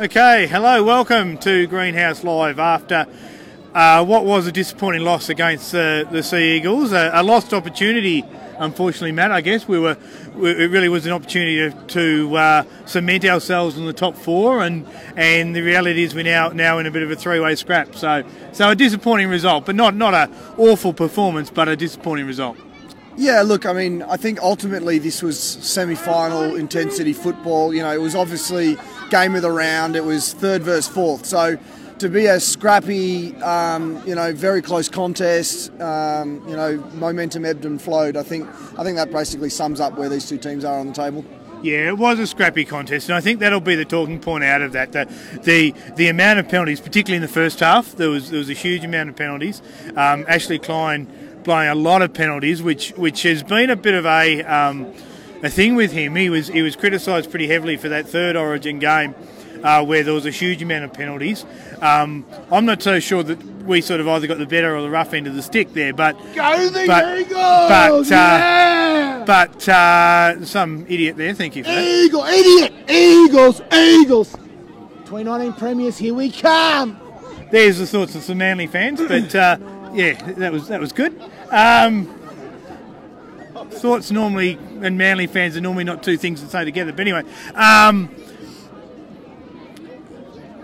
Okay, hello, welcome to Greenhouse Live after uh, what was a disappointing loss against uh, the Sea Eagles, a, a, lost opportunity. Unfortunately, Matt, I guess we were. We, it really was an opportunity to, to uh, cement ourselves in the top four, and and the reality is we're now now in a bit of a three-way scrap. So so a disappointing result, but not not a awful performance, but a disappointing result. Yeah, look, I mean, I think ultimately this was semi-final intensity football. You know, it was obviously game of the round. It was third versus fourth. So to be a scrappy, um, you know, very close contest, um, you know, momentum ebbed and flowed. I think I think that basically sums up where these two teams are on the table. Yeah, it was a scrappy contest, and I think that'll be the talking point out of that. The the, the amount of penalties, particularly in the first half, there was there was a huge amount of penalties. Um, Ashley Klein blowing a lot of penalties, which which has been a bit of a a thing with him. He was he was criticised pretty heavily for that third Origin game. Uh, where there was a huge amount of penalties. Um, I'm not so sure that we sort of either got the better or the rough end of the stick there, but go the but, Eagles! But, uh, yeah! but uh, some idiot there. Thank you for that. Eagle, idiot, Eagles, Eagles. 2019 premiers, here we come. There's the thoughts of some Manly fans, but uh, yeah, that was that was good. Um, thoughts normally and Manly fans are normally not two things to say together. But anyway, um,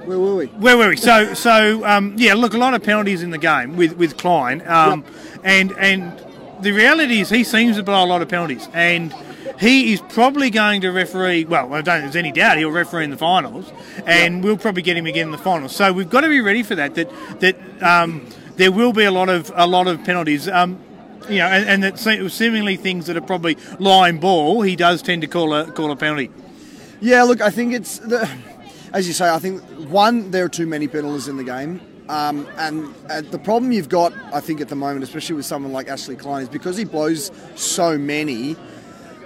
where were we? Where were we? So so um, yeah, look, a lot of penalties in the game with with Klein, um, yep. and and the reality is he seems to blow a lot of penalties and. He is probably going to referee. Well, I don't think there's any doubt he'll referee in the finals, and yep. we'll probably get him again in the finals. So we've got to be ready for that. That that um, there will be a lot of a lot of penalties. Um, you know, and, and that seemingly things that are probably line ball, he does tend to call a call a penalty. Yeah, look, I think it's the, as you say. I think one, there are too many penalties in the game. Um, and, and, the problem you've got, I think, at the moment, especially with someone like Ashley Klein, is because he blows so many.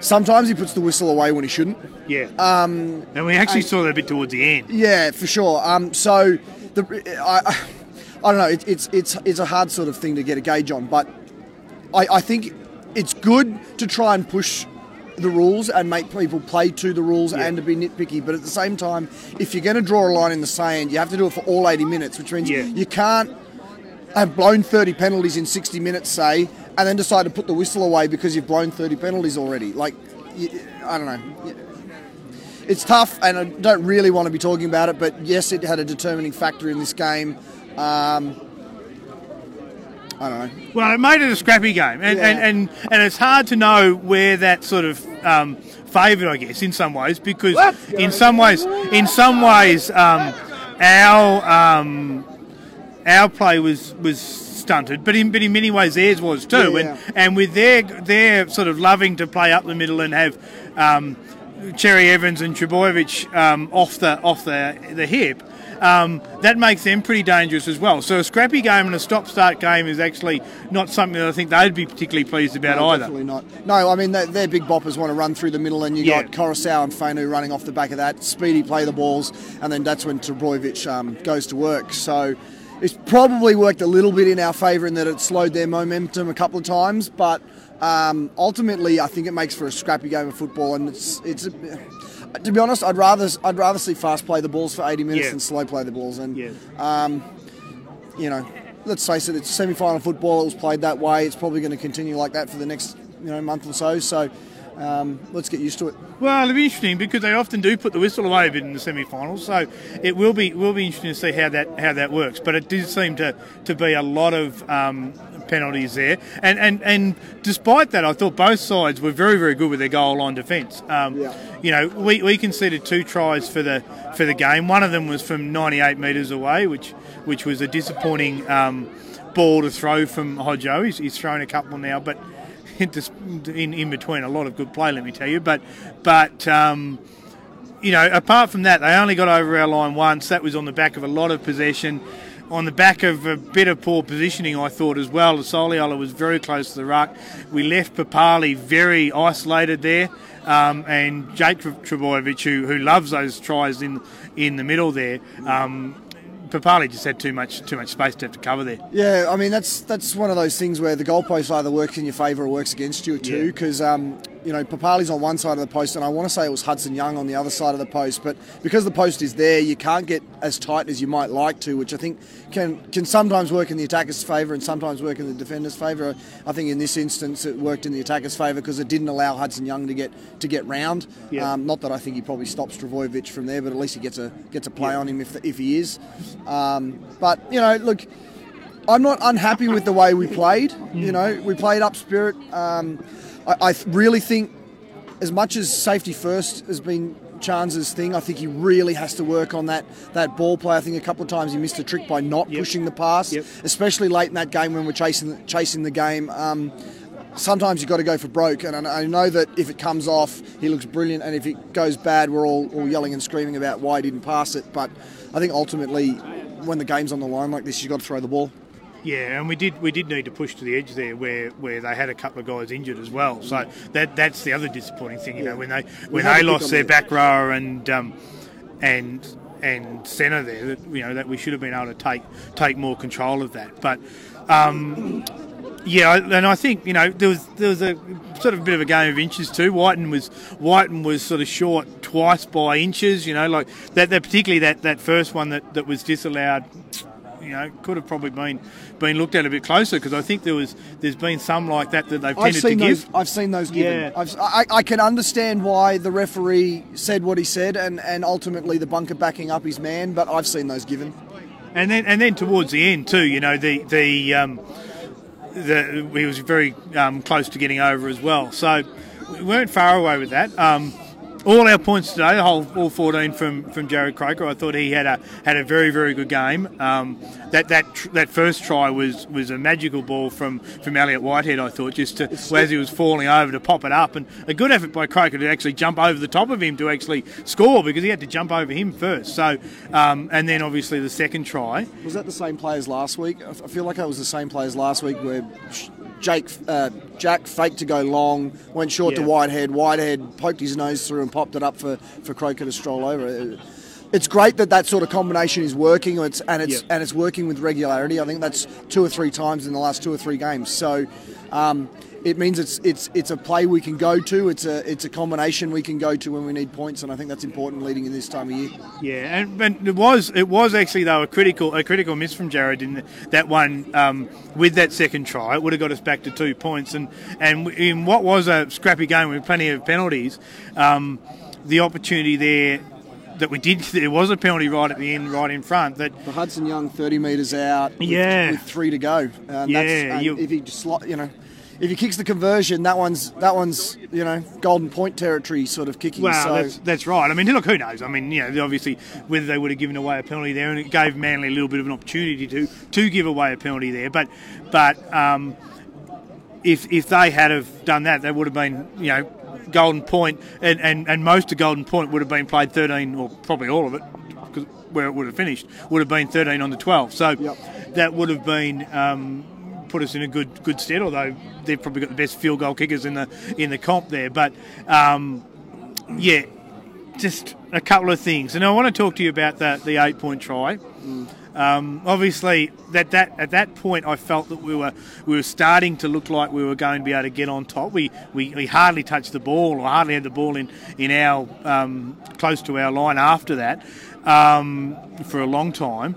Sometimes he puts the whistle away when he shouldn't. Yeah. Um, and we actually and, saw that a bit towards the end. Yeah, for sure. Um, so the, I, I don't know. It, it's it's it's a hard sort of thing to get a gauge on, but I, I think it's good to try and push the rules and make people play to the rules yeah. and to be nitpicky. But at the same time, if you're going to draw a line in the sand, you have to do it for all 80 minutes, which means yeah. you can't have blown 30 penalties in 60 minutes, say, and then decide to put the whistle away because you've blown 30 penalties already. Like, I don't know. It's tough, and I don't really want to be talking about it, but yes, it had a determining factor in this game. Um, I don't know. Well, it made it a scrappy game, and yeah. and, and, and it's hard to know where that sort of um, favoured, I guess, in some ways, because in some ways, in some ways, um, our um, our play was was stunted, but in but in many ways theirs was too, yeah, and and with their their sort of loving to play up the middle and have. Um, Cherry Evans and Trbojevic um, off the off the the hip um, that makes them pretty dangerous as well. So a scrappy game and a stop-start game is actually not something that I think they'd be particularly pleased about no, either. Definitely not. No, I mean their big boppers want to run through the middle, and you yeah. got Koroisau and Fainu running off the back of that. Speedy play the balls, and then that's when Trbojevic um, goes to work. So it's probably worked a little bit in our favour in that it slowed their momentum a couple of times, but um, ultimately I think it makes for a scrappy game of football, and it's it's. A, to be honest, I'd rather I'd rather see fast play the balls for 80 minutes yeah. than slow play the balls. And yeah. um, you know, let's face it, it's semi-final football. It was played that way. It's probably going to continue like that for the next you know month or so. So. Um, let's get used to it. Well, it'll be interesting because they often do put the whistle away a bit in the semi-finals, so it will be will be interesting to see how that how that works. But it did seem to, to be a lot of um, penalties there. And, and and despite that, I thought both sides were very very good with their goal line defence. Um, yeah. You know, we, we conceded two tries for the for the game. One of them was from 98 metres away, which which was a disappointing um, ball to throw from Hodjo. He's, he's thrown a couple now, but in in between a lot of good play, let me tell you. But but. Um, you know, apart from that, they only got over our line once. That was on the back of a lot of possession on the back of a bit of poor positioning, I thought as well. Soliola was very close to the ruck. We left Papalii very isolated there, um, and Jake Trbojevic, who, who loves those tries in in the middle there. Um, Papalii just had too much too much space to have to cover there. Yeah, I mean that's that's one of those things where the goalpost either works in your favour or works against you too. Because yeah. um, you know, Papalii's on one side of the post, and I want to say it was Hudson Young on the other side of the post. But because the post is there, you can't get as tight as you might like to, which I think can can sometimes work in the attacker's favour and sometimes work in the defender's favour. I think in this instance it worked in the attacker's favour because it didn't allow Hudson Young to get to get round. Yeah. Um, not that I think he probably stops Trbojevic from there, but at least he gets a gets a play on him if if he is. Um, but you know, look. I'm not unhappy with the way we played. You know, we played up spirit. Um, I, I really think, as much as safety first has been Chance's thing, I think he really has to work on that that ball play. I think a couple of times he missed a trick by not Yep. pushing the pass, Yep. especially late in that game when we're chasing chasing the game. Um, sometimes you've got to go for broke, and I I know that if it comes off, he looks brilliant, and if it goes bad, we're all, all yelling and screaming about why he didn't pass it. But I think ultimately, when the game's on the line like this, you've got to throw the ball. Yeah, and we did we did need to push to the edge there, where, where they had a couple of guys injured as well. So that that's the other disappointing thing, you know, when they when they lost their back rower and um, and and centre there, that you know that we should have been able to take take more control of that. But um, yeah, and I think you know there was there was a sort of a bit of a game of inches too. Wighton was Wighton was sort of short twice by inches. You know, like that, that particularly that, that first one that, that was disallowed. You know, could have probably been been looked at a bit closer because I think there was there's been some like that that they've I've tended to those. give. I've seen those given. Yeah. I, I can understand why the referee said what he said, and, and ultimately the bunker backing up his man. But I've seen those given. And then and then towards the end too, you know, the the um, the he was very um, close to getting over as well. So we weren't far away with that. Um, all our points today, whole all 14 from, from Jarrod Croker. I thought he had a had a very very good game. Um, that that tr- that first try was was a magical ball from, from Elliott Whitehead. I thought just to as he was falling over to pop it up, and a good effort by Croker to actually jump over the top of him to actually score because he had to jump over him first. So um, and then obviously the second try. Was that the same play as last week? I feel like that was the same play as last week where Jake uh, Jack faked to go long, went short to Whitehead. Whitehead poked his nose through and popped it up for, for Croker to stroll over. It's great that that sort of combination is working, and it's and it's Yep. and it's working with regularity. I think that's two or three times in the last two or three games. So. Um, it means it's it's it's a play we can go to. It's a it's a combination we can go to when we need points, and I think that's important leading in this time of year. Yeah, and but it was it was actually though a critical a critical miss from Jarrod in that one um, with that second try. It would have got us back to two points, and and in what was a scrappy game with plenty of penalties, um, the opportunity there that we did there was a penalty right at the end, right in front. That The Hudson Young, 30 metres out with, Yeah. with three to go. And Yeah, and you- if he just, sli- you know, if he kicks the conversion, that one's that one's you know golden point territory sort of kicking. Well, so that's, that's right. I mean, look, who knows? I mean, you know, obviously whether they would have given away a penalty there, and it gave Manly a little bit of an opportunity to to give away a penalty there. But but um, if if they had have done that, they would have been you know golden point, and, and, and most of golden point would have been played 13 or probably all of it. 'cause Where it would have finished would have been 13 on the 12, so Yep. that would have been um, put us in a good good stead. Although they've probably got the best field goal kickers in the in the comp there, but um, yeah, just a couple of things. And I want to talk to you about the, the eight point try. Um, obviously, that, that at that point, I felt that we were we were starting to look like we were going to be able to get on top. We we, we hardly touched the ball, or hardly had the ball in in our um, close to our line after that um, for a long time.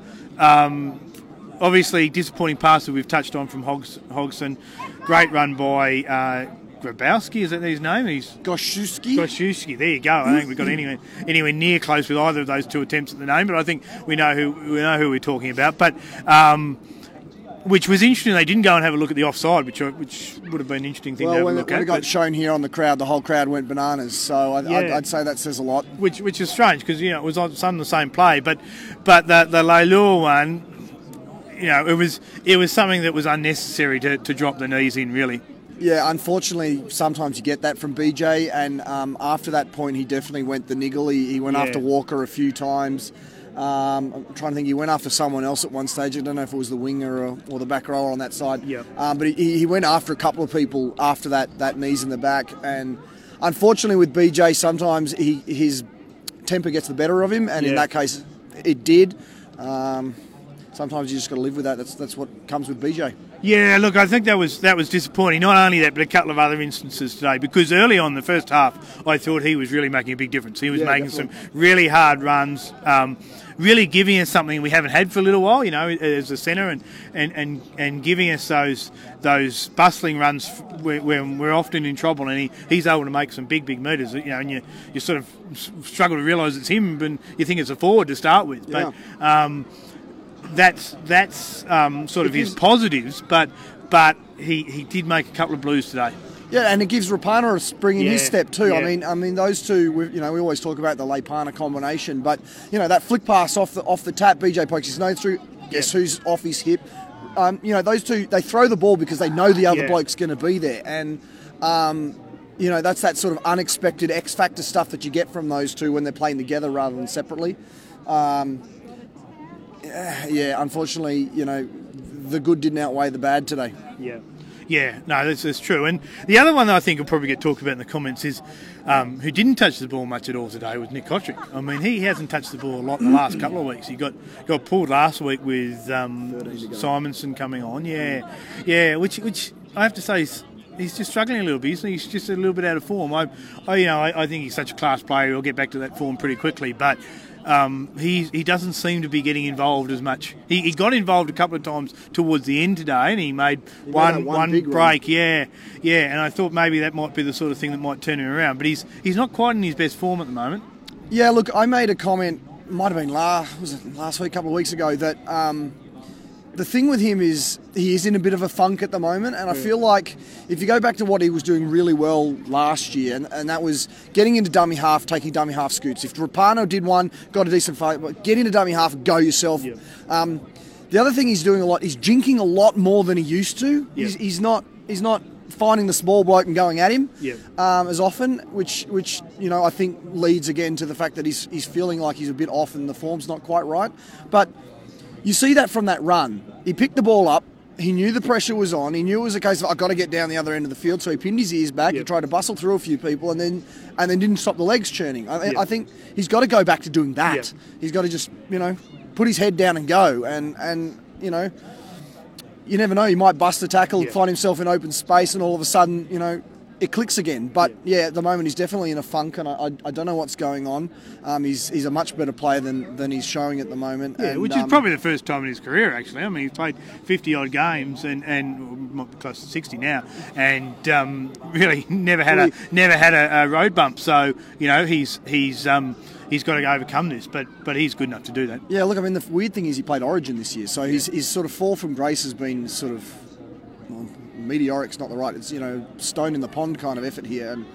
Obviously, disappointing pass that we've touched on from Hogs, Hodgson. Great run by uh, Grabowski, is that his name? He's Goshewski. Goshewski. There you go. I think we've got anywhere anywhere near close with either of those two attempts at the name, but I think we know who we know who we're talking about. But um, which was interesting. They didn't go and have a look at the offside, which which would have been an interesting thing to well, have when, a look when it got shown here on the crowd, the whole crowd went bananas. So I, I'd, I'd say that says a lot. which which is strange because you know it was on the same play, but but the the Leilua one, you know, it was it was something that was unnecessary to, to drop the knees in really. Yeah, unfortunately, sometimes you get that from BJ, and um, after that point, he definitely went the niggle. He, he went Yeah. after Walker a few times. Um, I'm trying to think. He went after someone else at one stage. I don't know if it was the winger or, or the back rower on that side. Yep. Um, but he, he went after a couple of people after that that knees in the back, and unfortunately with BJ, sometimes he his temper gets the better of him, and in that case, it did. Um, sometimes you just got to live with that. That's that's what comes with BJ. Yeah, look, I think that was that was disappointing. Not only that, but a couple of other instances today. Because early on in the first half, I thought he was really making a big difference. He was Yeah, making definitely. some really hard runs, um, really giving us something we haven't had for a little while. You know, as a centre, and, and, and, and giving us those those bustling runs where we're often in trouble. And he, he's able to make some big big meters. You know, and you you sort of struggle to realise it's him, and you think it's a forward to start with. But um, that's that's um, sort of his positives, but but he, he did make a couple of blues today. Yeah, and it gives Rapana a spring in his step too. I mean, I mean those two. We, you know, we always talk about the Leipana combination, but you know that flick pass off the off the tap, BJ pokes his nose through. Guess who's off his hip? Um, you know, those two they throw the ball because they know the other Yeah. bloke's going to be there, and um, you know that's that sort of unexpected X factor stuff that you get from those two when they're playing together rather than separately. Um, yeah, unfortunately, you know, the good didn't outweigh the bad today. Yeah. Yeah, no, that's, that's true. And the other one that I think will probably get talked about in the comments is um, who didn't touch the ball much at all today was Nick Cotric. I mean, he hasn't touched the ball a lot in the last couple of weeks. He got got pulled last week with um, Simonsson coming on. Yeah, yeah, which which I have to say is. He's just struggling a little bit. Isn't he? He's just a little bit out of form. I, I you know, I, I think he's such a class player. He'll get back to that form pretty quickly. But um, he he doesn't seem to be getting involved as much. He, he got involved a couple of times towards the end today, and he made made one one one run. break. Yeah, yeah. And I thought maybe that might be the sort of thing that might turn him around. But he's he's not quite in his best form at the moment. Yeah, look, I made a comment. Might have been last was it last week, a couple of weeks ago. That um, the thing with him is he is in a bit of a funk at the moment, and I feel like if you go back to what he was doing really well last year, and, and that was getting into dummy half, taking dummy half scoots. If Rapana did one, got a decent fight, but get into dummy half, go yourself. Um, the other thing he's doing a lot, he's jinking a lot more than he used to. He's, he's not he's not finding the small bloke and going at him Yeah. um, as often, which which you know I think leads again to the fact that he's he's feeling like he's a bit off and the form's not quite right. But you see that from that run, he picked the ball up. He knew the pressure was on. He knew it was a case of I've got to get down the other end of the field. So he pinned his ears back. He tried to bustle through a few people, and then and then didn't stop the legs churning. I, Yep. I think he's got to go back to doing that. Yep. He's got to just you know put his head down and go. And and you know you never know. He might bust a tackle, find himself in open space, and all of a sudden, you know, it clicks again. But yeah, at the moment, he's definitely in a funk, and I, I, I don't know what's going on. Um, he's he's a much better player than, than he's showing at the moment. Yeah, and, which is um, probably the first time in his career, actually. I mean, he's played 50 odd games and, and might be close to 60 now, and um, really never had a never had a, a road bump. So you know, he's he's um, he's got to overcome this, but but he's good enough to do that. Yeah, look, I mean, the weird thing is he played Origin this year, so his, his sort of fall from grace has been sort of well, meteoric's not the right. It's you know stone in the pond kind of effort here, and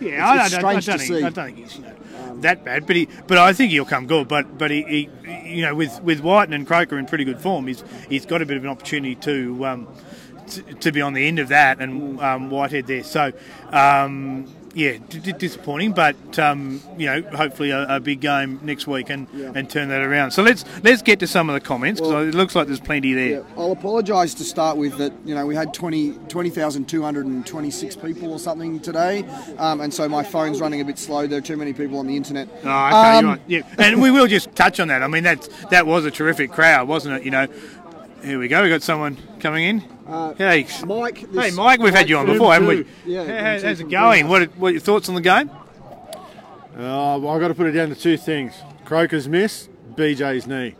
Yeah, It's- I, it's don't, I, don't think. I don't think he's you know, that bad, but he, but I think he'll come good. But but he, he you know, with with Wighton and Croker in pretty good form, he's he's got a bit of an opportunity to. Um, to, to be on the end of that and um, Whitehead there, so um, yeah, d- disappointing, but um, you know, hopefully a, a big game next week and, and turn that around. So let's let's get to some of the comments because it looks like there's plenty there. Yeah, I'll apologise to start with that. You know, we had 20 20,226 people or something today, um, and so my phone's running a bit slow. There are too many people on the internet. Oh, okay, Um, you're right. Yeah, and we will just touch on that. I mean, that's that was a terrific crowd, wasn't it? You know, here we go. We got someone coming in. Uh, hey, Mike. hey, Mike, we've had you on before, haven't we? Yeah, How- how's, it going? two. What what are your thoughts on the game? Uh, well, I've got to put it down to two things: Croker's miss, BJ's knee.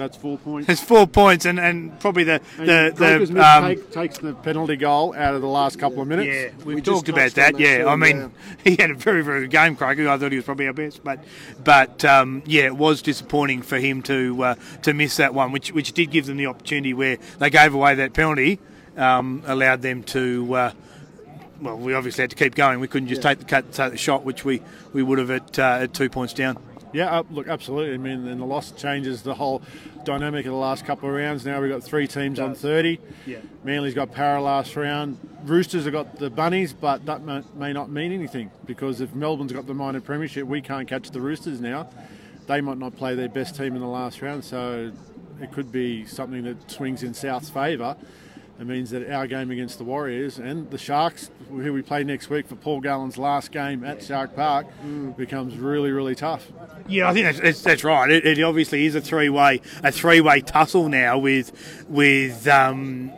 That's four points. It's four points, and, and probably the And the, the um, take, takes the penalty goal out of the last couple of minutes. yeah, we've We talked about that. that Yeah, too, I mean, yeah. he had a very very good game, Croker. I thought he was probably our best, but but um, yeah, it was disappointing for him to uh, to miss that one, which which did give them the opportunity where they gave away that penalty, um, allowed them to. Uh, well, we obviously had to keep going. We couldn't just take the cut, take the shot, which we, we would have at, uh, at two points down. Yeah, uh, look, absolutely. I mean, and the loss changes the whole dynamic of the last couple of rounds. Now we've got three teams on 30. Yeah. Manly's got Para last round. Roosters have got the Bunnies, but that may, may not mean anything because if Melbourne's got the minor premiership, we can't catch the Roosters now. They might not play their best team in the last round, so it could be something that swings in South's favour. It means that our game against the Warriors and the Sharks, who we play next week for Paul Gallen's last game at Shark Park, becomes really, really tough. Yeah, I think that's, that's, that's right. It, it obviously is a three way a three way tussle now with with um,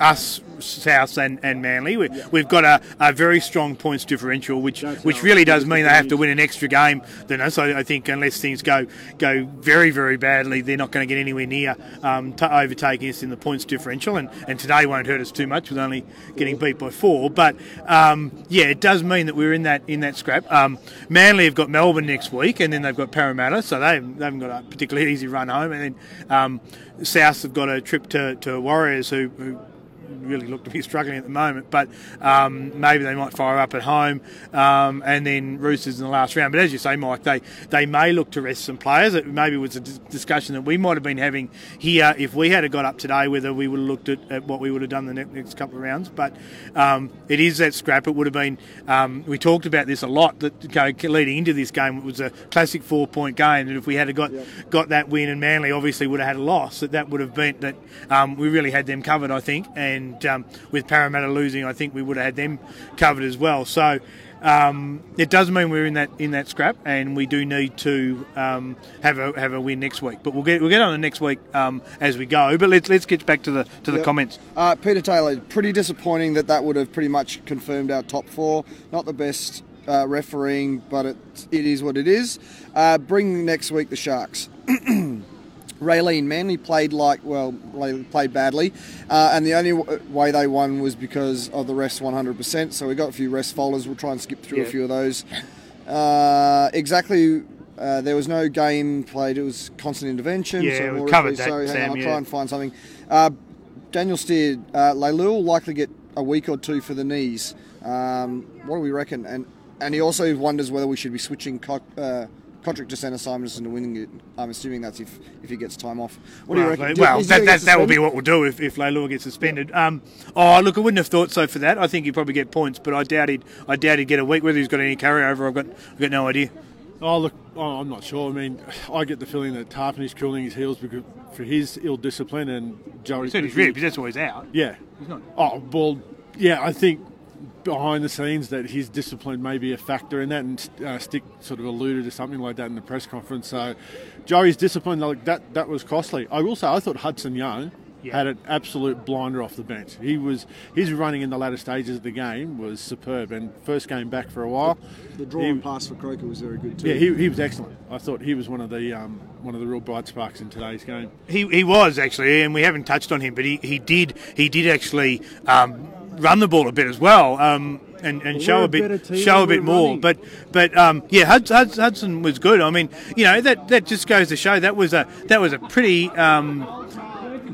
us South and, and Manly. We, We've got a, a very strong points differential, which which really does mean they have to win an extra game than us. I, I think unless things go go very very badly, they're not going to get anywhere near um, to overtaking us in the points differential. And, and today won't hurt us too much with only getting beat by four. But um, yeah, it does mean that we're in that in that scrap. Um, Manly have got Melbourne next week, and then they've got Parramatta, so they haven't, they haven't got a particularly easy run home. And then um, South have got a trip to, to Warriors, who, who really look to be struggling at the moment, but um, maybe they might fire up at home, um, and then Roosters in the last round. But as you say, Mike, they they may look to rest some players. It maybe was a discussion that we might have been having here if we had got up today, whether we would have looked at, at what we would have done the ne- next couple of rounds. But um, it is that scrap. It would have been. Um, we talked about this a lot that you know, leading into this game. It was a classic four point game, and if we had got got that win, and Manly obviously would have had a loss, that that would have meant that um, we really had them covered. I think, and um, with Parramatta losing, I think we would have had them covered as well. So. Um, it does mean we're in that in that scrap, and we do need to um, have a have a win next week. But we'll get we'll get on the next week um, as we go. But let's let's get back to the to the Yep. comments. Uh, Peter Taylor, pretty disappointing that that would have pretty much confirmed our top four. Not the best uh, refereeing, but it, it is what it is. Uh, bring next week the Sharks. Raylene Manly played like well, played badly, uh, and the only w- way they won was because of the rest 100%. So we got a few rest folders. We'll try and skip through a few of those. Uh, exactly. Uh, there was no game played. It was constant intervention. Yeah, so we covered that, So hang Sam, on, I'll yeah. try and find something. Uh, Daniel Steer, uh, Leilu will likely get a week or two for the knees. Um, what do we reckon? And and he also wonders whether we should be switching Co- uh, Cotric to centre Simonsson to winning it. I'm assuming that's if, if he gets time off. What do you well, reckon? Do- well, that, that, that will be what we'll do if, if Leilua gets suspended. Um, oh, look, I wouldn't have thought so for that. I think he'd probably get points, but I doubt he'd, I doubt he'd get a week. Whether he's got any carryover, I've got, I've got no idea. Oh look, oh, I'm not sure. I mean, I get the feeling that Tapine's cooling his heels because for his ill discipline and Joey. He said he's ribs, that's why he's out. Yeah. He's not. Oh well, yeah. I think behind the scenes that his discipline may be a factor in that, and uh, Stick sort of alluded to something like that in the press conference. So Joey's discipline, like that, that was costly. I will say, I thought Hudson Young. Yeah. Had an absolute blinder off the bench. He was his running in the latter stages of the game was superb, and first game back for a while. The draw and pass for Croker was very good too. yeah, he, he was excellent. I thought he was one of the um, one of the real bright sparks in today's game. He, he was actually, and we haven't touched on him, but he, he did he did actually um, run the ball a bit as well, um, and, and show a bit show a bit more. running. But but um, yeah, Hudson, Hudson Hudson was good. I mean, you know that that just goes to show that was a that was a pretty. Um,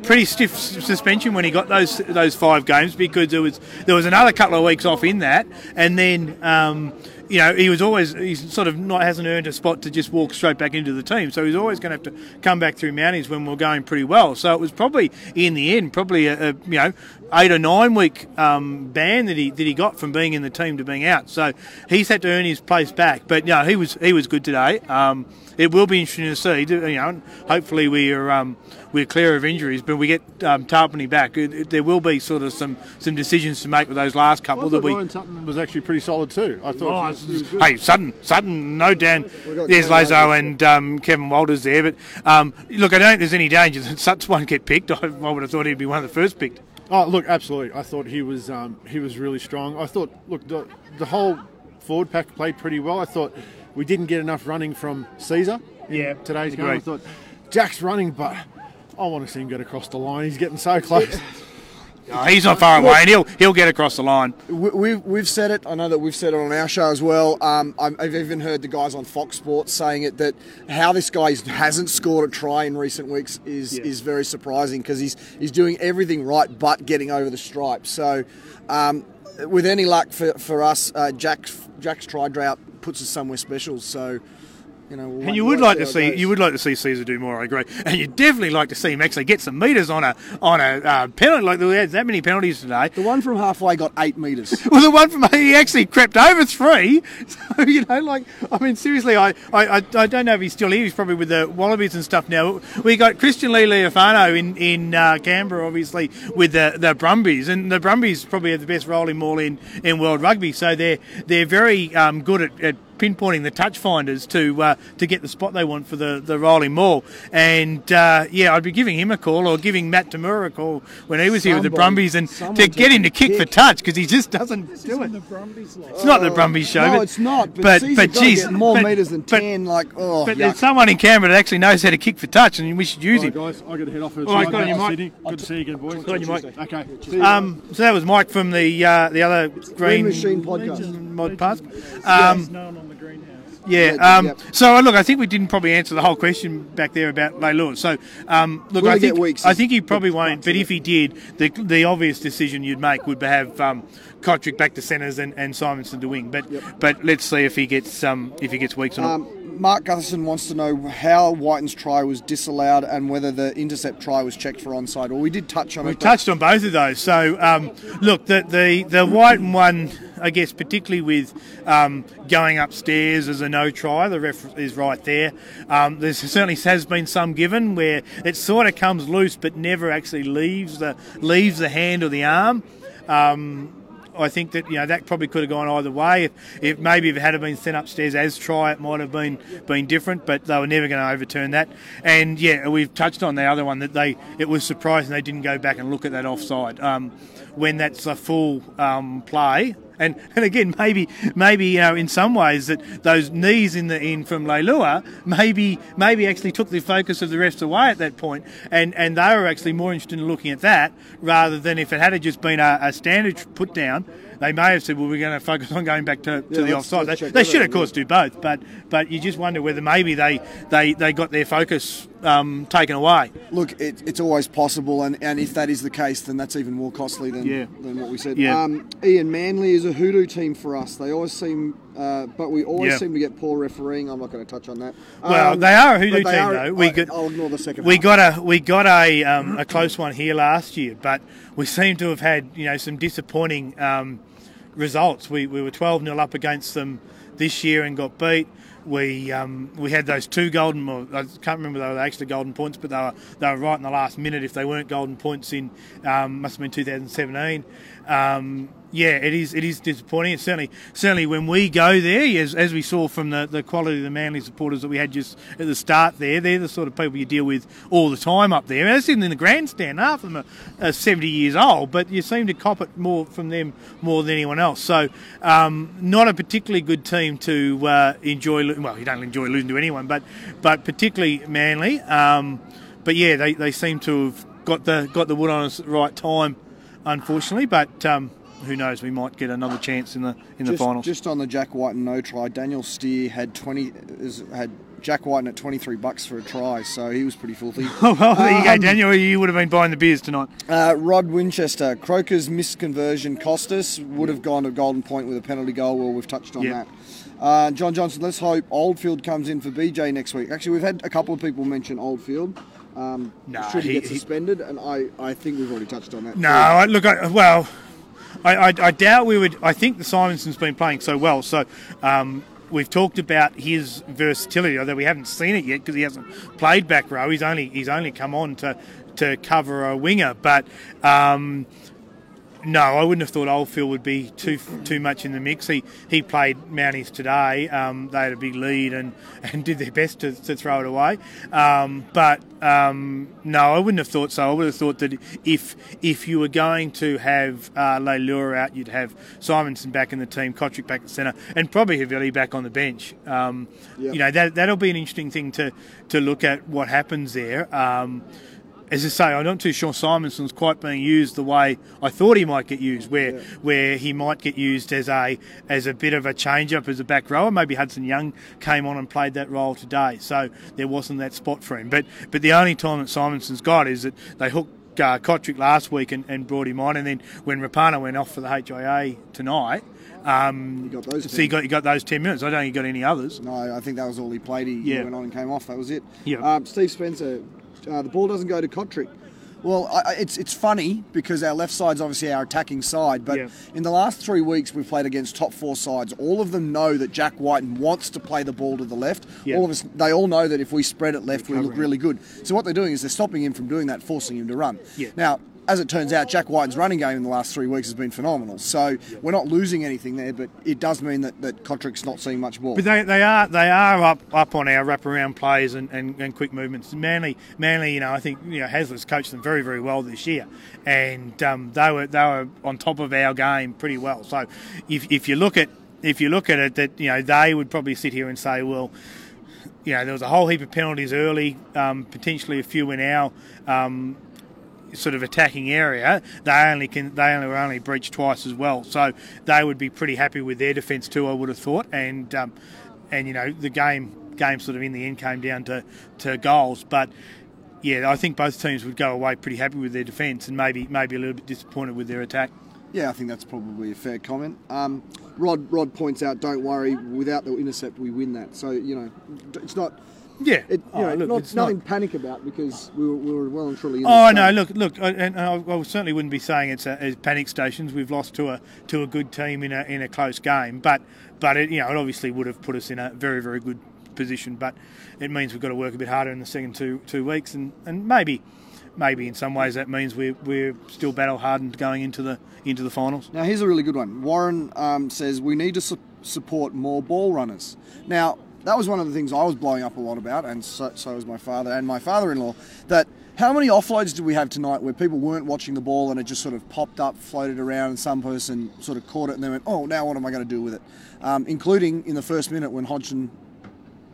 Pretty stiff suspension when he got those those five games because there was there was another couple of weeks off in that, and then um, you know he was always he's sort of not hasn't earned a spot to just walk straight back into the team, so he's always going to have to come back through Mounties when we're going pretty well. So it was probably in the end probably a, a you know eight or nine week um, ban that he that he got from being in the team to being out. So he's had to earn his place back, but no, he was he was good today. Um, it will be interesting to see. You know, hopefully we are um, we're clear of injuries, but we get um, Tapine back. It, it- there will be sort of some, some decisions to make with those last I couple thought that we. Sutton was actually pretty solid too. I thought. Oh, was- was hey, Sutton, Sutton, no Dan. There's Lazo and um, Kevin Walters there, but um, look, I don't think there's any danger that Sutton won't get picked. I, I would have thought he'd be one of the first picked. Oh, look, absolutely. I thought he was um, he was really strong. I thought, look, the, the whole forward pack played pretty well. I thought we didn't get enough running from Sezer Yeah, today's game. I thought Jack's running, but I want to see him get across the line. He's getting so close. Oh, he's not far away, and he'll he'll get across the line. We- We've, we've said it. I know that we've said it on our show as well. Um, I'm- I've even heard the guys on Fox Sports saying it that how this guy hasn't scored a try in recent weeks is is very surprising because he's he's doing everything right but getting over the stripe. So, um, with any luck for, for us, uh, Jack's Jack's try drought puts us somewhere special. So. You know, we'll And you would like to see goes. you would like to see Sezer do more. I agree, and you'd definitely like to see him actually get some meters on a on a uh, penalty. Like we had that many penalties today. The one from halfway got eight metres. Well, the one from he actually crept over three. So you know, like I mean, seriously, I, I, I don't know if he's still here. He's probably with the Wallabies and stuff now. We got Christian Lealiifano in in uh, Canberra, obviously with the the Brumbies, and the Brumbies probably have the best rolling maul in, in world rugby. So they're they're very um, good at, at pinpointing the touch finders to uh, to get the spot they want for the, the rolling maul. And uh, yeah, I'd be giving him a call or giving Matt Toomua a call when he was here with the Brumbies and to get him to take a kick for touch because he just doesn't do it. It's not the Brumbies show. No, but, it's not. But, but, Caesar but geez, get more but- meters than but- ten. like, oh, But yuck. there's someone in Canberra that actually knows how to kick for touch, and we should use All him. guys, I've got to head off for a All right, drive got on back your to mic. Sydney. Good to see you again, boys. Got on your mic. Okay. Um, so that was Mike from the uh, the other Green, Machine podcast. mod pass. Um, known on the greenhouse. yeah. Um, yep. So uh, look, I think we didn't probably answer the whole question back there about Lay Lewis. So um, look, Will I think weeks? I think he probably won't. But if he did, the the obvious decision you'd make would have um, Cotric back to centres and, and Simonsson to wing. But but let's see if he gets um, if he gets weeks or not. Um, Mark Gutherson wants to know how Wighton's try was disallowed and whether the intercept try was checked for onside. Well, we did touch on We it. but- touched on both of those. So, um, look, the, the the white one, I guess, particularly with um, going upstairs as a no try, the ref is right there. Um, there certainly has been some given where it sort of comes loose, but never actually leaves the leaves the hand or the arm. Um, I think that you know that probably could have gone either way. If, if maybe if it had been sent upstairs as try, it might have been been different. But they were never going to overturn that. And yeah, we've touched on the other one that they it was surprising they didn't go back and look at that offside um, when that's a full um, play. And and again, maybe maybe you know in some ways that those knees in the in from Leilua maybe maybe actually took the focus of the refs away at that point, and and they were actually more interested in looking at that rather than if it had just been a, a standard put down. They may have said, "Well, we're going to focus on going back to, to Yeah, the offside." They, they should, of course, do both, but but you just wonder whether maybe they they, they got their focus um, taken away. Look, it, it's always possible, and, and if that is the case, then that's even more costly than, Yeah. than what we said. Yeah. Um, Ian Manley is a hoodoo team for us. They always seem, uh, but we always Yeah. seem to get poor refereeing. I'm not going to touch on that. Well, Um, they are a hoodoo team, are- though. We I, got- I'll ignore the second. We half. got a we got a um, a close one here last year, but we seem to have had you know some disappointing um, results. We we were twelve 0 up against them this year and got beat. We um, we had those two golden. I can't remember they were actually golden points, but they were they were right in the last minute. If they weren't golden points in, um, must have been 2017. Yeah, it is. It is disappointing. It's certainly, certainly when we go there, as, as we saw from the, the quality of the Manly supporters that we had just at the start there, they're the sort of people you deal with all the time up there. That's in the grandstand. Half of them are, are 70 years old, but you seem to cop it more from them more than anyone else. So, um, not a particularly good team to uh, enjoy. Well, you don't enjoy losing to anyone, but but particularly Manly. Um, but yeah, they, they seem to have got the got the wood on us at the right time, unfortunately. But um, who knows? We might get another chance in the in the just, finals. Just on the Jack White and no try, Daniel Steer had 20 is, had Jack White at 23 bucks for a try, so he was pretty filthy. Well, there you go, Um, Daniel. You would have been buying the beers tonight. Uh, Rod Winchester, Croker's missed misconversion cost us. Would have gone to Golden Point with a penalty goal. Well, we've touched on Yeah. that. Uh, John Johnson, let's hope Oldfield comes in for BJ next week. Actually, we've had a couple of people mention Oldfield. Um, Nah, should he, he- get he- suspended? And I, I think we've already touched on that. No, I, look, I, well, I, I, I doubt we would. I think the Simonsson's been playing so well, so um, we've talked about his versatility, although we haven't seen it yet because he hasn't played back row. He's only he's only come on to to cover a winger, but. Um, no, I wouldn't have thought Oldfield would be too too much in the mix. He he played Mounties today. Um, they had a big lead and, and did their best to, to throw it away. Um, but um, no, I wouldn't have thought so. I would have thought that if if you were going to have uh, Leilua out, you'd have Simonsson back in the team, Cotric back at centre, and probably Havili back on the bench. Um, Yep. You know that that'll be an interesting thing to to look at what happens there. As I say, I'm not too sure Simonsson's quite being used the way I thought he might get used, where where he might get used as a as a bit of a change up as a back rower. Maybe Hudson Young came on and played that role today, so there wasn't that spot for him. But but the only time that Simonsson's got is that they hooked uh, Cotric last week and, and brought him on, and then when Rapana went off for the HIA tonight. Um, He got those so you got you got those ten minutes. I don't think you got any others. No, I think that was all he played. He, he Yeah. went on and came off. That was it. Yeah. Um, Steve Spencer, uh, the ball doesn't go to Cotric. Well, I, it's it's funny because our left side's obviously our attacking side, but Yeah. in the last three weeks we've played against top four sides. All of them know that Jack Wighton wants to play the ball to the left. Yeah. All of us, they all know that if we spread it left, we look really good. So what they're doing is they're stopping him from doing that, forcing him to run. Yeah. Now, as it turns out, Jack Wighton's running game in the last three weeks has been phenomenal. So we're not losing anything there, but it does mean that, that Cotric's not seeing much ball. But they, they are they are up up on our wraparound plays and, and, and quick movements. Manly Manly, you know, I think you know Hasler's coached them very very well this year, and um, they were they were on top of our game pretty well. So if, if you look at if you look at it, that you know they would probably sit here and say, well, you know, there was a whole heap of penalties early, um, potentially a few in our um, sort of attacking area. They only can they only were only breached twice as well, so they would be pretty happy with their defence too. I would have thought, and um, and you know the game game sort of in the end came down to to goals, but. Yeah, I think both teams would go away pretty happy with their defence and maybe maybe a little bit disappointed with their attack. Yeah, I think that's probably a fair comment. Um, Rod Rod points out, don't worry, without the intercept, we win that. So you know, it's not. Yeah, It, you Oh, know, look, not, nothing not- panic about because we were, we were well and truly. In Oh no! Look, look, I- and I, I certainly wouldn't be saying it's a, it's panic stations. We've lost to a to a good team in a in a close game, but but it, you know it obviously would have put us in a very very good position. But it means we've got to work a bit harder in the second two two weeks, and, and maybe maybe in some ways that means we're we're still battle hardened going into the into the finals. Now here's a really good one. Warren um, says we need to su- support more ball runners. Now that was one of the things I was blowing up a lot about, and so, so was my father and my father-in-law. That how many offloads did we have tonight where people weren't watching the ball and it just sort of popped up, floated around, and some person sort of caught it and then went, "Oh, now what am I going to do with it?" Um, including in the first minute when Hodgson,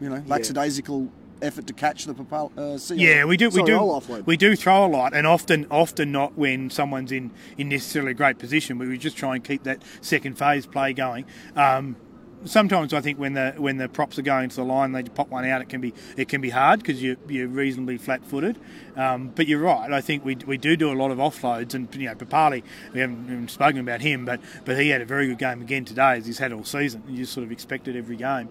you know, lackadaisical effort to catch the Papal, uh, Yeah, we do. We do. We do throw a lot, and often, often not when someone's in in necessarily a great position. But we just try and keep that second phase play going. Um, sometimes I think when the when the props are going to the line, they pop one out. It can be it can be hard because you you're reasonably flat footed. Um, but you're right. I think we, we do do a lot of offloads, and you know Papalii. We haven't even spoken about him, but but he had a very good game again today, as he's had all season. You just sort of expect it every game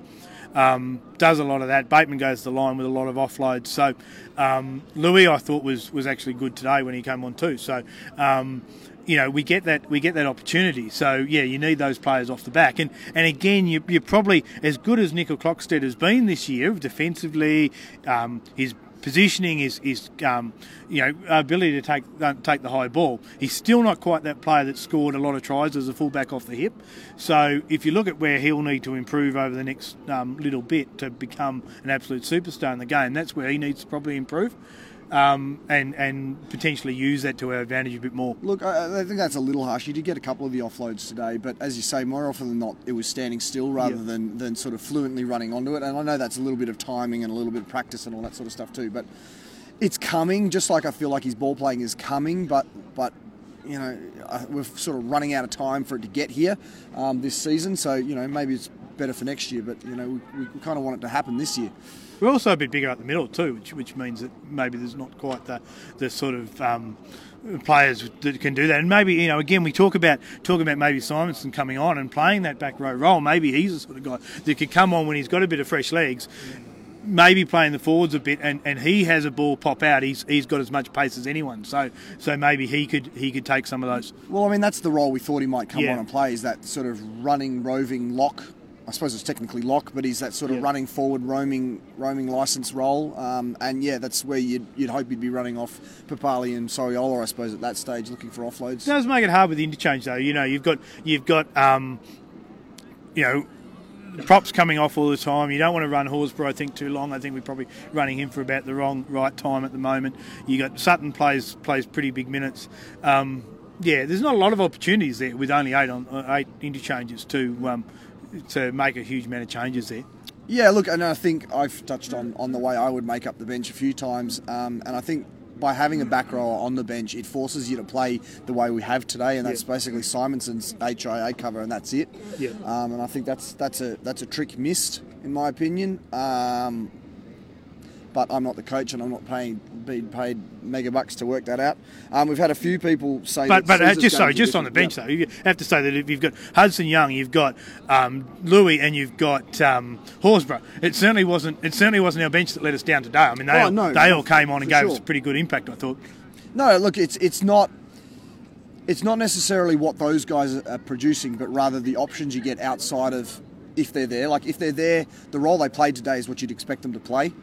um, does a lot of that. Bateman goes to the line with a lot of offloads. So um, Lui, I thought was was actually good today when he came on too. So. Um, you know, we get that we get that opportunity. So yeah, you need those players off the back, and and again, you, you're probably as good as Nicoll-Klokstad has been this year defensively. Um, his positioning is is um, you know ability to take uh, take the high ball. He's still not quite that player that scored a lot of tries as a fullback off the hip. So if you look at where he'll need to improve over the next um, little bit to become an absolute superstar in the game, that's where he needs to probably improve. Um, and and potentially use that to our advantage a bit more. Look, I, I think that's a little harsh. You did get a couple of the offloads today, but as you say, more often than not, it was standing still rather Yeah. than, than sort of fluently running onto it. And I know that's a little bit of timing and a little bit of practice and all that sort of stuff too. But it's coming, just like I feel like his ball playing is coming. But but you know, we're sort of running out of time for it to get here um, this season. So you know, maybe it's better for next year. But you know, we, we kind of want it to happen this year. We're also a bit bigger up the middle too, which which means that maybe there's not quite the the sort of um, players that can do that. And maybe you know, again, we talk about talk about maybe Simonsson coming on and playing that back row role. Maybe he's the sort of guy that could come on when he's got a bit of fresh legs. Maybe playing the forwards a bit, and, and he has a ball pop out. He's he's got as much pace as anyone, so so maybe he could he could take some of those. Well, I mean, that's the role we thought he might come Yeah. on and play. Is that sort of running, roving lock? I suppose it's technically lock, but he's that sort of Yeah. running forward, roaming, roaming license role. Um, and yeah, that's where you'd, you'd hope he'd be running off Papalii and Soliola, I suppose, at that stage, looking for offloads. It does make it hard with the interchange, though. You know, you've got you've got um, you know props coming off all the time. You don't want to run Horsburgh, I think, too long. I think we're probably running him for about the wrong right time at the moment. You got Sutton plays plays pretty big minutes. Um, yeah, there's not a lot of opportunities there with only eight on uh, eight interchanges to um, to make a huge amount of changes there. Yeah, look, and I think I've touched on, on the way I would make up the bench a few times, um, and I think by having a back rower on the bench, it forces you to play the way we have today, and that's Yeah. basically Simonsson's HIA cover, and that's it. Yeah. Um, and I think that's that's a that's a trick missed, in my opinion. Um, but I'm not the coach, and I'm not paying being paid mega bucks to work that out. Um, we've had a few people say, But but uh, just sorry, just on the bench though, you have to say that if you've got Hudson Young, you've got um, Lui, and you've got um, Horsburgh. It certainly wasn't. It certainly wasn't our bench that let us down today. I mean, they Oh, all, no, they all came on and gave us a pretty good impact. I thought. No, look, it's it's not it's not necessarily what those guys are producing, but rather the options you get outside of if they're there. Like if they're there, the role they played today is what you'd expect them to play.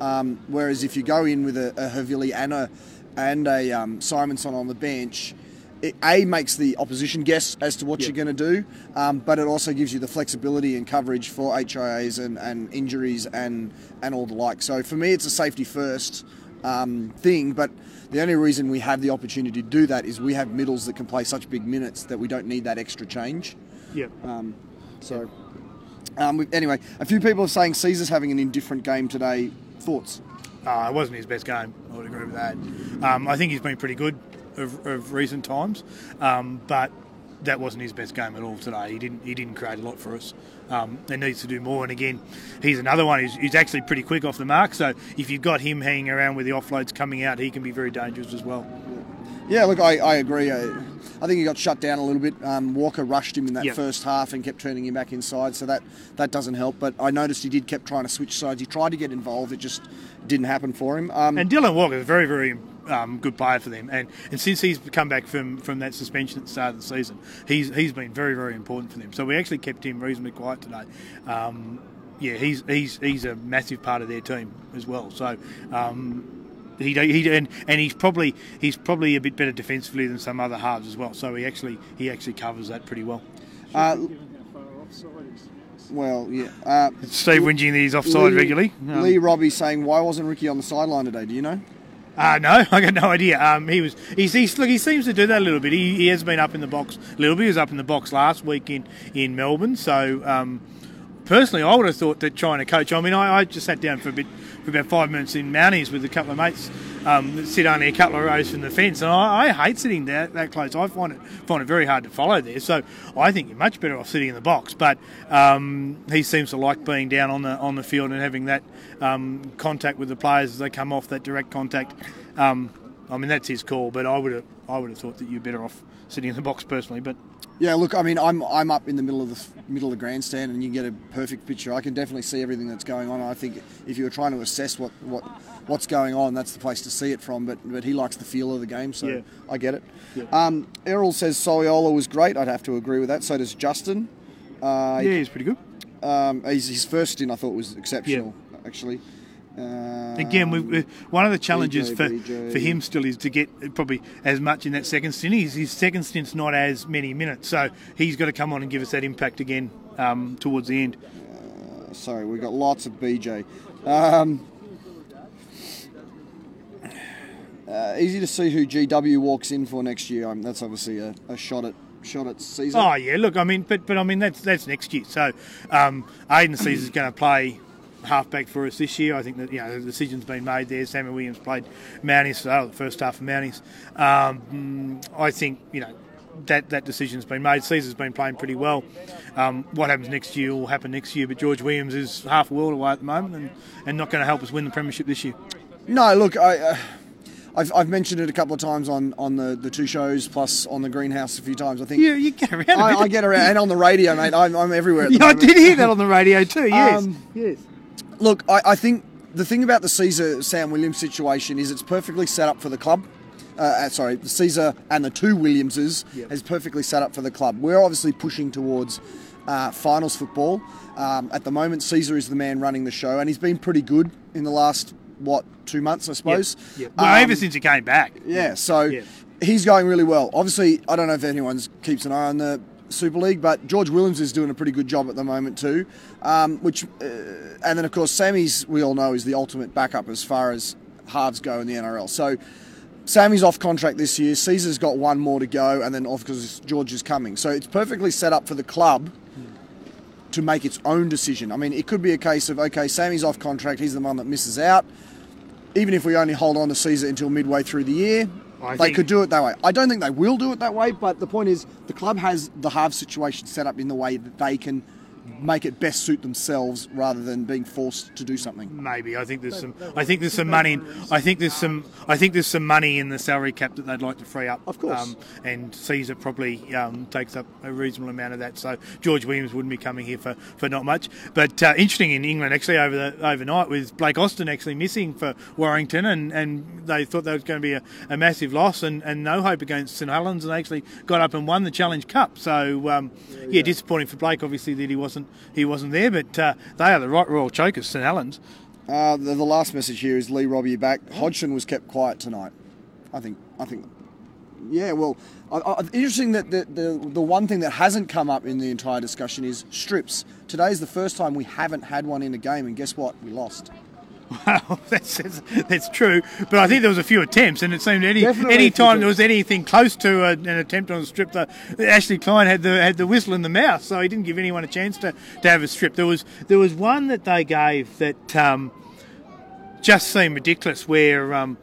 Um, whereas if you go in with a, a Havili and a and a um, Simonsson on the bench, it a makes the opposition guess as to what Yeah. you're going to do, um, but it also gives you the flexibility and coverage for HIAs and, and injuries and and all the like. So for me, it's a safety first um, thing, but. The only reason we have the opportunity to do that is we have middles that can play such big minutes that we don't need that extra change. Yeah. So, um, anyway, a few people are saying Sezer's having an indifferent game today. Thoughts? Uh, it wasn't his best game. I would agree with that. Um, I think he's been pretty good of, of recent times, um, but that wasn't his best game at all today. He didn't. He didn't create a lot for us. Um, and needs to do more. And again, he's another one who's, who's actually pretty quick off the mark. So if you've got him hanging around with the offloads coming out, he can be very dangerous as well. Yeah, look, I, I agree. I, I think he got shut down a little bit. Um, Walker rushed him in that Yeah. first half and kept turning him back inside, so that, that doesn't help. But I noticed he did kept trying to switch sides. He tried to get involved, it just didn't happen for him. Um, And Dylan Walker is a very, very um, good player for them. And, and since he's come back from, from that suspension at the start of the season, he's he's been very, very important for them. So we actually kept him reasonably quiet today. Um, yeah, he's he's he's a massive part of their team as well. So. He, he and, and he's probably he's probably a bit better defensively than some other halves as well. So he actually he actually covers that pretty well. uh, well, yeah. Uh, Steve whinging that he's offside Lee- regularly. Um, Lee Robbie saying, "Why wasn't Ricky on the sideline today? Do you know?" Uh, no, I got no idea. Um, he was. He's, he's look. He seems to do that a little bit. He, he has been up in the box a little bit. He was up in the box last week in in Melbourne. So um, personally, I would have thought that trying to coach. I mean, I, I just sat down for a bit for about five minutes in Mounties with a couple of mates um, that sit only a couple of rows from the fence, and I, I hate sitting that that close. I find it find it very hard to follow there. So I think you're much better off sitting in the box. But um, he seems to like being down on the on the field and having that um, contact with the players as they come off that direct contact. Um, I mean that's his call, but I would have I would have thought that you're better off sitting in the box personally. But Yeah, look, I mean, I'm I'm up in the middle of the middle of the grandstand, and you get a perfect picture. I can definitely see everything that's going on. I think if you were trying to assess what, what what's going on, that's the place to see it from. But but he likes the feel of the game, so Yeah. I get it. Um, Errol says Soliola was great. I'd have to agree with that. So does Justin. Uh, yeah, he's pretty good. um, his, his first stint I thought was exceptional, actually. Uh, Again, we, we, one of the challenges BJ, for, BJ. for him still is to get probably as much in that second stint. His, his second stint's not as many minutes, so he's got to come on and give us that impact again um, towards the end. Sorry, we've got lots of BJ. Um, uh, easy to see who GW walks in for next year. Um, that's obviously a, a shot at shot at Sezer. Oh yeah, look, I mean, but but I mean that's that's next year. So um, Aidan Sezer's going to play halfback for us this year. I think that you know the decision's been made there. Samuel Williams played Mounties, oh, the first half of Mounties. Um, I think you know. That, that decision's been made. Sezer's been playing pretty well. Um, what happens next year will happen next year. But George Williams is half a world away at the moment, and, and not going to help us win the premiership this year. No, look, I, uh, I've, I've mentioned it a couple of times on, on the, the two shows, plus on the greenhouse a few times. I think You, you get around. I. I get around, and on the radio, mate. I'm, I'm everywhere. Yeah, I did hear that on the radio too. Yes, Um, yes. Look, I, I think the thing about the Sezer Sam Williams situation is it's perfectly set up for the club. Uh, uh, sorry, the Sezer and the two Williamses Yep. is perfectly set up for the club. We're obviously pushing towards uh, finals football. Um, at the moment, Sezer is the man running the show, and he's been pretty good in the last what two months, I suppose. Yeah. Well, Um, ever since he came back. yeah, so he's going really well. Obviously, I don't know if anyone keeps an eye on the Super League, but George Williams is doing a pretty good job at the moment too. Um, which, uh, and then of course, Sammy's we all know is the ultimate backup as far as halves go in the NRL. So. Sammy's off contract this year. Sezer's got one more to go, and then off because George is coming. So it's perfectly set up for the club to make its own decision. I mean, it could be a case of okay, Sammy's off contract. He's the one that misses out. Even if we only hold on to Sezer until midway through the year, I they think- could do it that way. I don't think they will do it that way, but the point is the club has the half situation set up in the way that they can make it best suit themselves rather than being forced to do something. Maybe I think there's some. I think there's some money. I think there's some. I think there's some money in the salary cap that they'd like to free up. Of course. Um, and Sezer probably um, takes up a reasonable amount of that. So George Williams wouldn't be coming here for, for not much. But uh, interesting in England actually over the overnight with Blake Austin actually missing for Warrington, and, and they thought that was going to be a, a massive loss and, and no hope against St Helens, and they actually got up and won the Challenge Cup. So um, yeah, disappointing for Blake obviously that he wasn't he wasn't there, but uh, they are the right royal chokers, St Helens. Uh, the, the last message here is Lee Robbie back. Hodgson was kept quiet tonight. I think. I think. Yeah, well, I, I, interesting that the, the the one thing that hasn't come up in the entire discussion is strips. Today's the first time we haven't had one in a game, and guess what? We lost. Well, that's, that's, that's true, but I think there was a few attempts, and it seemed any Definitely any time there was anything close to a, an attempt on a strip, the, Ashley Klein had the had the whistle in the mouth, so he didn't give anyone a chance to, to have a strip. There was there was one that they gave that um, just seemed ridiculous, where. Um,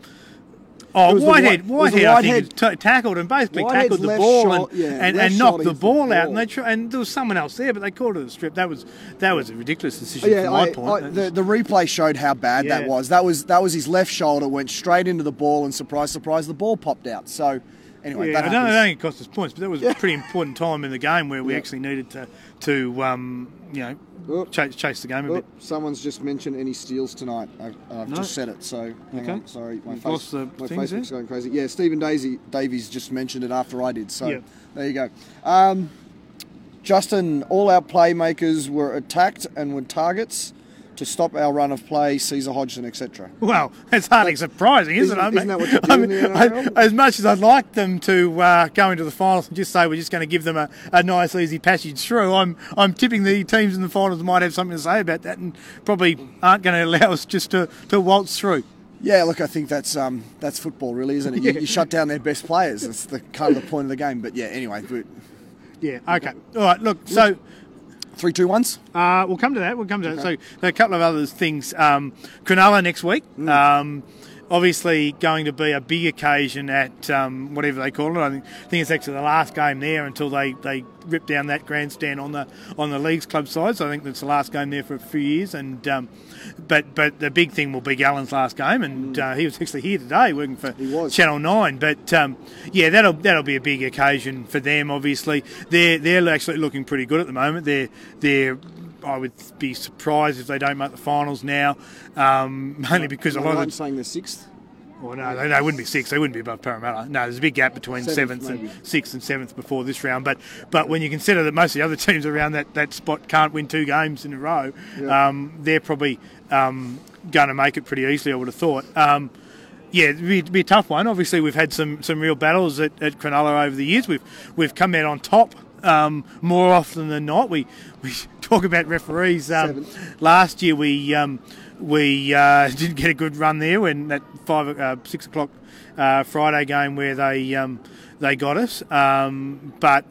Oh, It was the Whitehead, Whitehead, I think, Whitehead- t- tackled and basically Whitehead's tackled the left ball shou- and, yeah, and, left and knocked the the ball out. ball. And, they tr- and there was someone else there, but they called it a strip. That was that was a ridiculous decision Yeah, from my I, point. I, the, the replay showed how bad that was. That was that was his left shoulder went straight into the ball, and surprise, surprise, the ball popped out. So, anyway, Yeah, that I don't, I happens. don't think it cost us points, but that was Yeah. a pretty important time in the game where we Yeah. actually needed to, to um, you know, Oop. chase, chase the game a Oh, bit. someone's just mentioned any steals tonight. I've, I've No. just said it, so hang Okay. on. Sorry, my, You've face, lost the my Facebook's there? going crazy. Yeah, Stephen Daisy, Davies just mentioned it after I did, so Yeah. there you go. Um, Justin, all our playmakers were attacked and were targets to stop our run of play, Sezer Hodgson, etc. Well, that's hardly surprising, isn't, Isn't- it? I isn't that what you do I mean, I- as much as I'd like them to uh, go into the finals and just say we're just going to give them a, a nice, easy passage through, I'm I'm tipping the teams in the finals might have something to say about that and probably aren't going to allow us just to, to waltz through. Yeah, look, I think that's um, that's football, really, isn't it? You, Yeah. you shut down their best players. That's the kind of the point of the game. But yeah, anyway, Yeah. Okay. All right. Look. So. Three, two, ones. Uh, we'll come to that. We'll come to that. So there are a couple of other things. Um, Cronulla next week. Mm. Um, obviously going to be a big occasion at um, whatever they call it. I think, I think it's actually the last game there until they, they rip down that grandstand on the on the league's club side. So I think that's the last game there for a few years. And um, but but the big thing will be Gallen's last game, and uh, he was actually here today working for Mm. Channel Nine. But um, yeah, that'll that'll be a big occasion for them. Obviously, they're they're actually looking pretty good at the moment. They're they're I would be surprised if they don't make the finals now, um, mainly because a lot I'm of the, saying the sixth. well, no, they, they wouldn't be sixth. They wouldn't be above Parramatta. No, there's a big gap between Seventh, seventh, and sixth and seventh before this round. But but when you consider that most of the other teams around that, that spot can't win two games in a row, Yeah. um, they're probably um, going to make it pretty easily. I would have thought. Um, yeah, it'd be, it'd be a tough one. Obviously, we've had some, some real battles at, at Cronulla over the years. We've we've come out on top um, more often than not. We we talk about referees. Um, last year we um, we uh, didn't get a good run there when that five uh, six o'clock uh, Friday game where they um, they got us. Um, but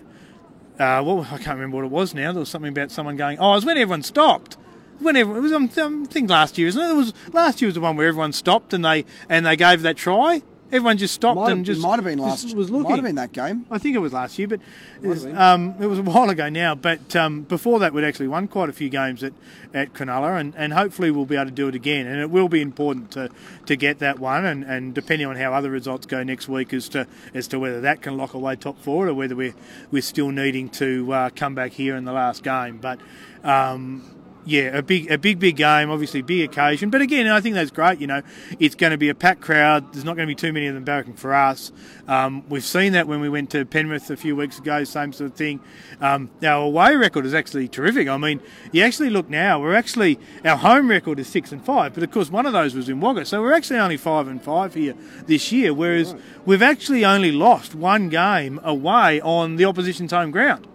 uh, well, I can't remember what it was now. There was something about someone going. Oh, it was when everyone stopped. When everyone, it was um, I think last year, isn't it? It was last year was the one where everyone stopped and they and they gave that try. Everyone just stopped Might have, and just might have been last. was looking. Might have been that game. I think it was last year, but it was, um, it was a while ago now. But um, before that, we'd actually won quite a few games at, at Cronulla, and, and hopefully we'll be able to do it again. And it will be important to, to get that one, and, and depending on how other results go next week, as to as to whether that can lock away top four, or whether we're we're still needing to uh, come back here in the last game. But um, yeah, a big, a big, big game. Obviously, big occasion. But again, I think that's great. You know, it's going to be a packed crowd. There's not going to be too many of them barracking for us. Um, we've seen that when we went to Penrith a few weeks ago. Same sort of thing. Um, our away record is actually terrific. I mean, you actually look now. We're actually our home record is six and five, but of course one of those was in Wagga. So we're actually only five and five here this year. Whereas we've actually only lost one game away on the opposition's home ground.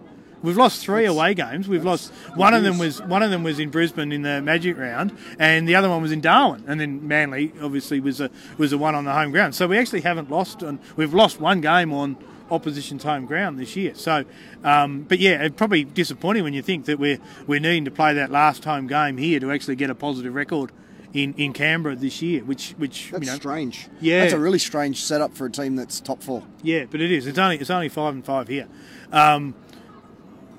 We've lost three away games. We've lost one of them was one of them was in Brisbane in the Magic round, and the other one was in Darwin. And then Manly obviously was a was the one on the home ground. So we actually haven't lost and We've lost one game on opposition's home ground this year. So, um, but yeah, it's probably disappointing when you think that we're we're needing to play that last home game here to actually get a positive record in, in Canberra this year, which which That's you know strange. Yeah. That's a really strange setup for a team that's top four. yeah, but it is. It's only it's only five and five here. Um,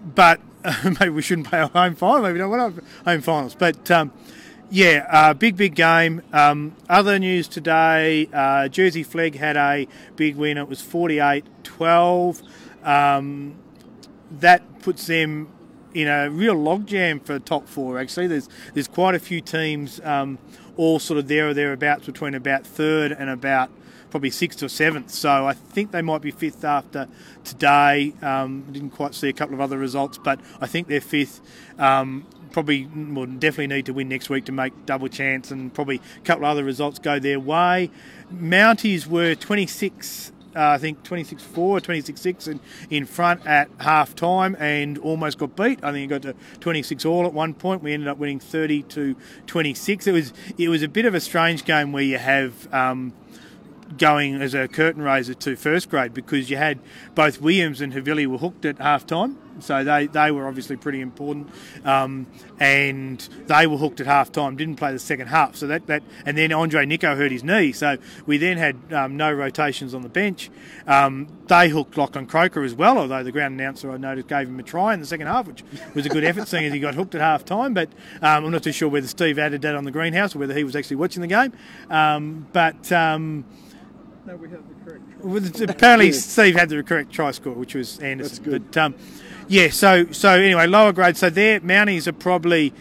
but maybe we shouldn't play our home final. Maybe we don't want home finals. But um, yeah, uh, big big game. Um, other news today: uh, Jersey Flegg had a big win. It was 48-12. Um, that puts them in a real logjam for top four. Actually, there's there's quite a few teams, um, all sort of there or thereabouts between about third and about probably sixth or seventh. So I think they might be fifth after today. Um, didn't quite see a couple of other results, but I think they're fifth. Um, probably will definitely need to win next week to make double chance, and probably a couple of other results go their way. Mounties were 26. Uh, I think 26 4, 26 6 in, in front at half time and almost got beat. I think it got to 26 all at one point. We ended up winning 30 to 26. It was it was a bit of a strange game where you have um, going as a curtain raiser to first grade because you had both Williams and Havili were hooked at half time. So they, they were obviously pretty important, um, and they were hooked at half time. Didn't play the second half. So that, that and then Andre Nico hurt his knee. So we then had um, no rotations on the bench. Um, they hooked Lachlan Croker as well. Although the ground announcer I noticed gave him a try in the second half, which was a good effort, seeing as he got hooked at half time. But um, I'm not too sure whether Steve added that on the greenhouse or whether he was actually watching the game. Um, but No, we have the correct. well, it's- apparently, Steve had the correct try score, which was Anderson. But um, yeah, so so anyway, lower grade. So their Mounties are probably,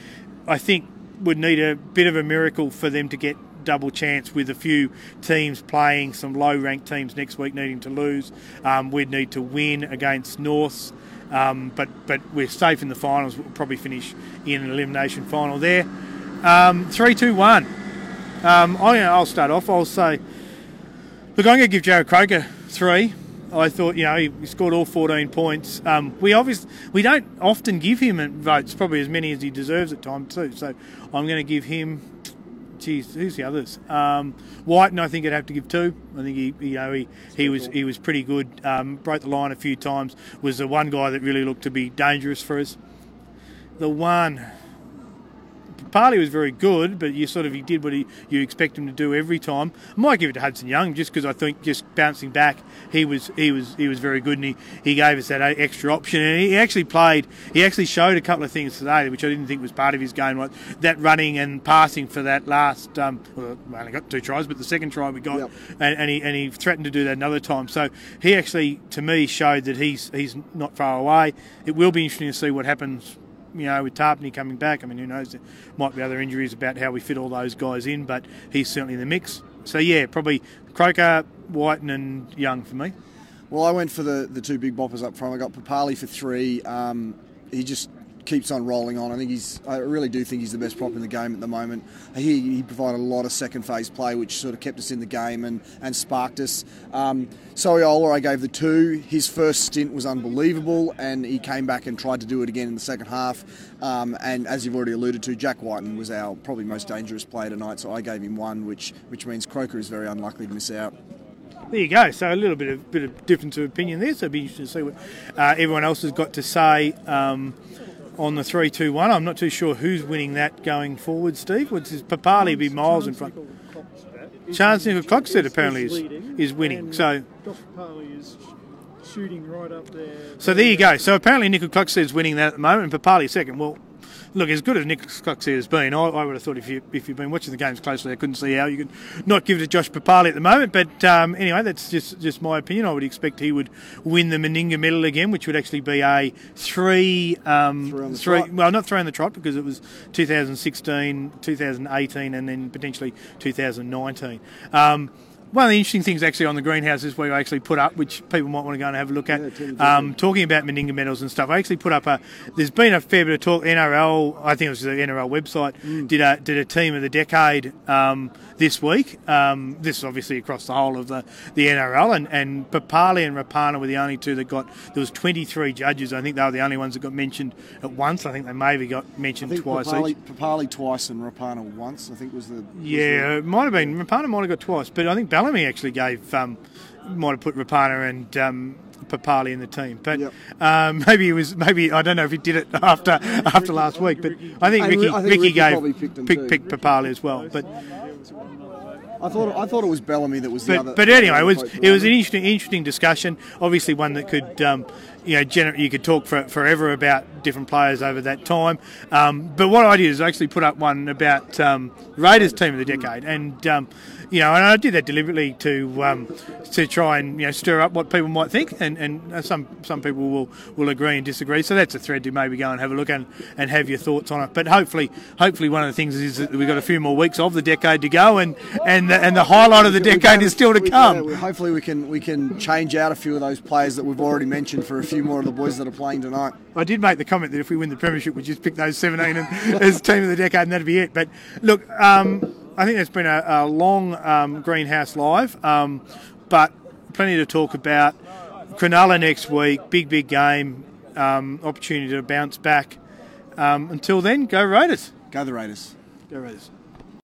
I think, would need a bit of a miracle for them to get double chance with a few teams playing some low ranked teams next week needing to lose. Um, we'd need to win against Norths. Um, but but we're safe in the finals. We'll probably finish in an elimination final there. Um, three, two, one. Um, I, I'll start off. I'll say Look, I'm going to give Jarrod Croker three. I thought, you know, he scored all 14 points. Um, we obviously we don't often give him votes, probably as many as he deserves at times too. So I'm going to give him. Geez, who's the others? Um, Wighton, I think I'd have to give two. I think he, you know, he, he was he was pretty good. Um, broke the line a few times. Was the one guy that really looked to be dangerous for us. The one Parley was very good, but you sort of he did what he, you expect him to do every time. I might give it to Hudson Young just because I think just bouncing back, he was he was he was very good, and he, he gave us that extra option. And he actually played. He actually showed a couple of things today, which I didn't think was part of his game, like that running and passing for that last. Um, well, we only got two tries, but the second try we got, Yep. and, and he and he threatened to do that another time. So he actually, to me, showed that he's he's not far away. It will be interesting to see what happens you know, with Tapine coming back, I mean, who knows? There might be other injuries about how we fit all those guys in, but he's certainly in the mix. So, yeah, probably Croker, Wighton, and Young for me. Well, I went for the, the two big boppers up front. I got Papalii for three. Um, he just keeps on rolling on. I think he's. I really do think he's the best prop in the game at the moment. He, he provided a lot of second phase play, which sort of kept us in the game and, and sparked us. Um, I gave the two. His first stint was unbelievable, and he came back and tried to do it again in the second half. Um, and as you've already alluded to, Jack Wighton was our probably most dangerous player tonight, so I gave him one, which which means Croker is very unlikely to miss out. There you go. So a little bit of bit of difference of opinion there. So it'd be interesting to see what uh, everyone else has got to say um, on the three, two, one. I'm not too sure who's winning that going forward. Steve, which is Papalii be miles in front. Chance Nicoll-Klokstad apparently is is winning. So is shooting right up there. So there you go. So apparently Nicoll-Klokstad's winning that at the moment, and Papalii second. Well, look, as good as Nicoll-Klokstad has been, I, I would have thought if you if you've been watching the games closely, I couldn't see how you could not give it to Josh Papalii at the moment. But um, anyway, that's just just my opinion. I would expect he would win the Meninga medal again, which would actually be a three um, Three on the three trot. well, not three on the trot because it was 2016, 2018, and then potentially 2019. Um, one of the interesting things actually on the greenhouses we actually put up, which people might want to go and have a look at, um, talking about Meninga medals and stuff. I actually put up a. There's been a fair bit of talk. NRL, I think it was the NRL website, Mm. did a did a team of the decade um, this week. Um, this is obviously across the whole of the, the NRL, and and Papalii and Rapana were the only two that got. There was 23 judges. I think they were the only ones that got mentioned at once. I think they maybe got mentioned twice Papalii, each. Papalii twice and Rapana once. I think was the was Yeah, it might have been Rapana might have got twice, but I think Bellamy actually gave um, might have put Rapana and um, Papalii in the team. But Yep. um, maybe it was maybe I don't know if he did it after after last week. But I think Ricky I think Ricky, Ricky gave probably picked him pick, too. picked Papalii as well. But I thought I thought it was Bellamy that was the but, other. but anyway, it was it was an interesting interesting discussion. Obviously, one that could um, you know gener- you could talk for forever about different players over that time. Um, but what I did is I actually put up one about um, Raiders team of the decade, and um, you know, and I did that deliberately to um, to try and you know stir up what people might think, and, and some some people will, will agree and disagree. So that's a thread to maybe go and have a look and, and have your thoughts on it. But hopefully, hopefully one of the things is that we've got a few more weeks of the decade to go, and and the, and the highlight of the decade is still to We- come. yeah, hopefully, we can we can change out a few of those players that we've already mentioned for a few more of the boys that are playing tonight. I did make the comment that if we win the premiership, we just pick those 17 and, as team of the decade, and that'd be it. But look, um, I think it's been a, a long um, greenhouse live, um, but plenty to talk about. Cronulla next week, big big game, um, opportunity to bounce back. Um, until then, go Raiders. Go the Raiders. Go Raiders.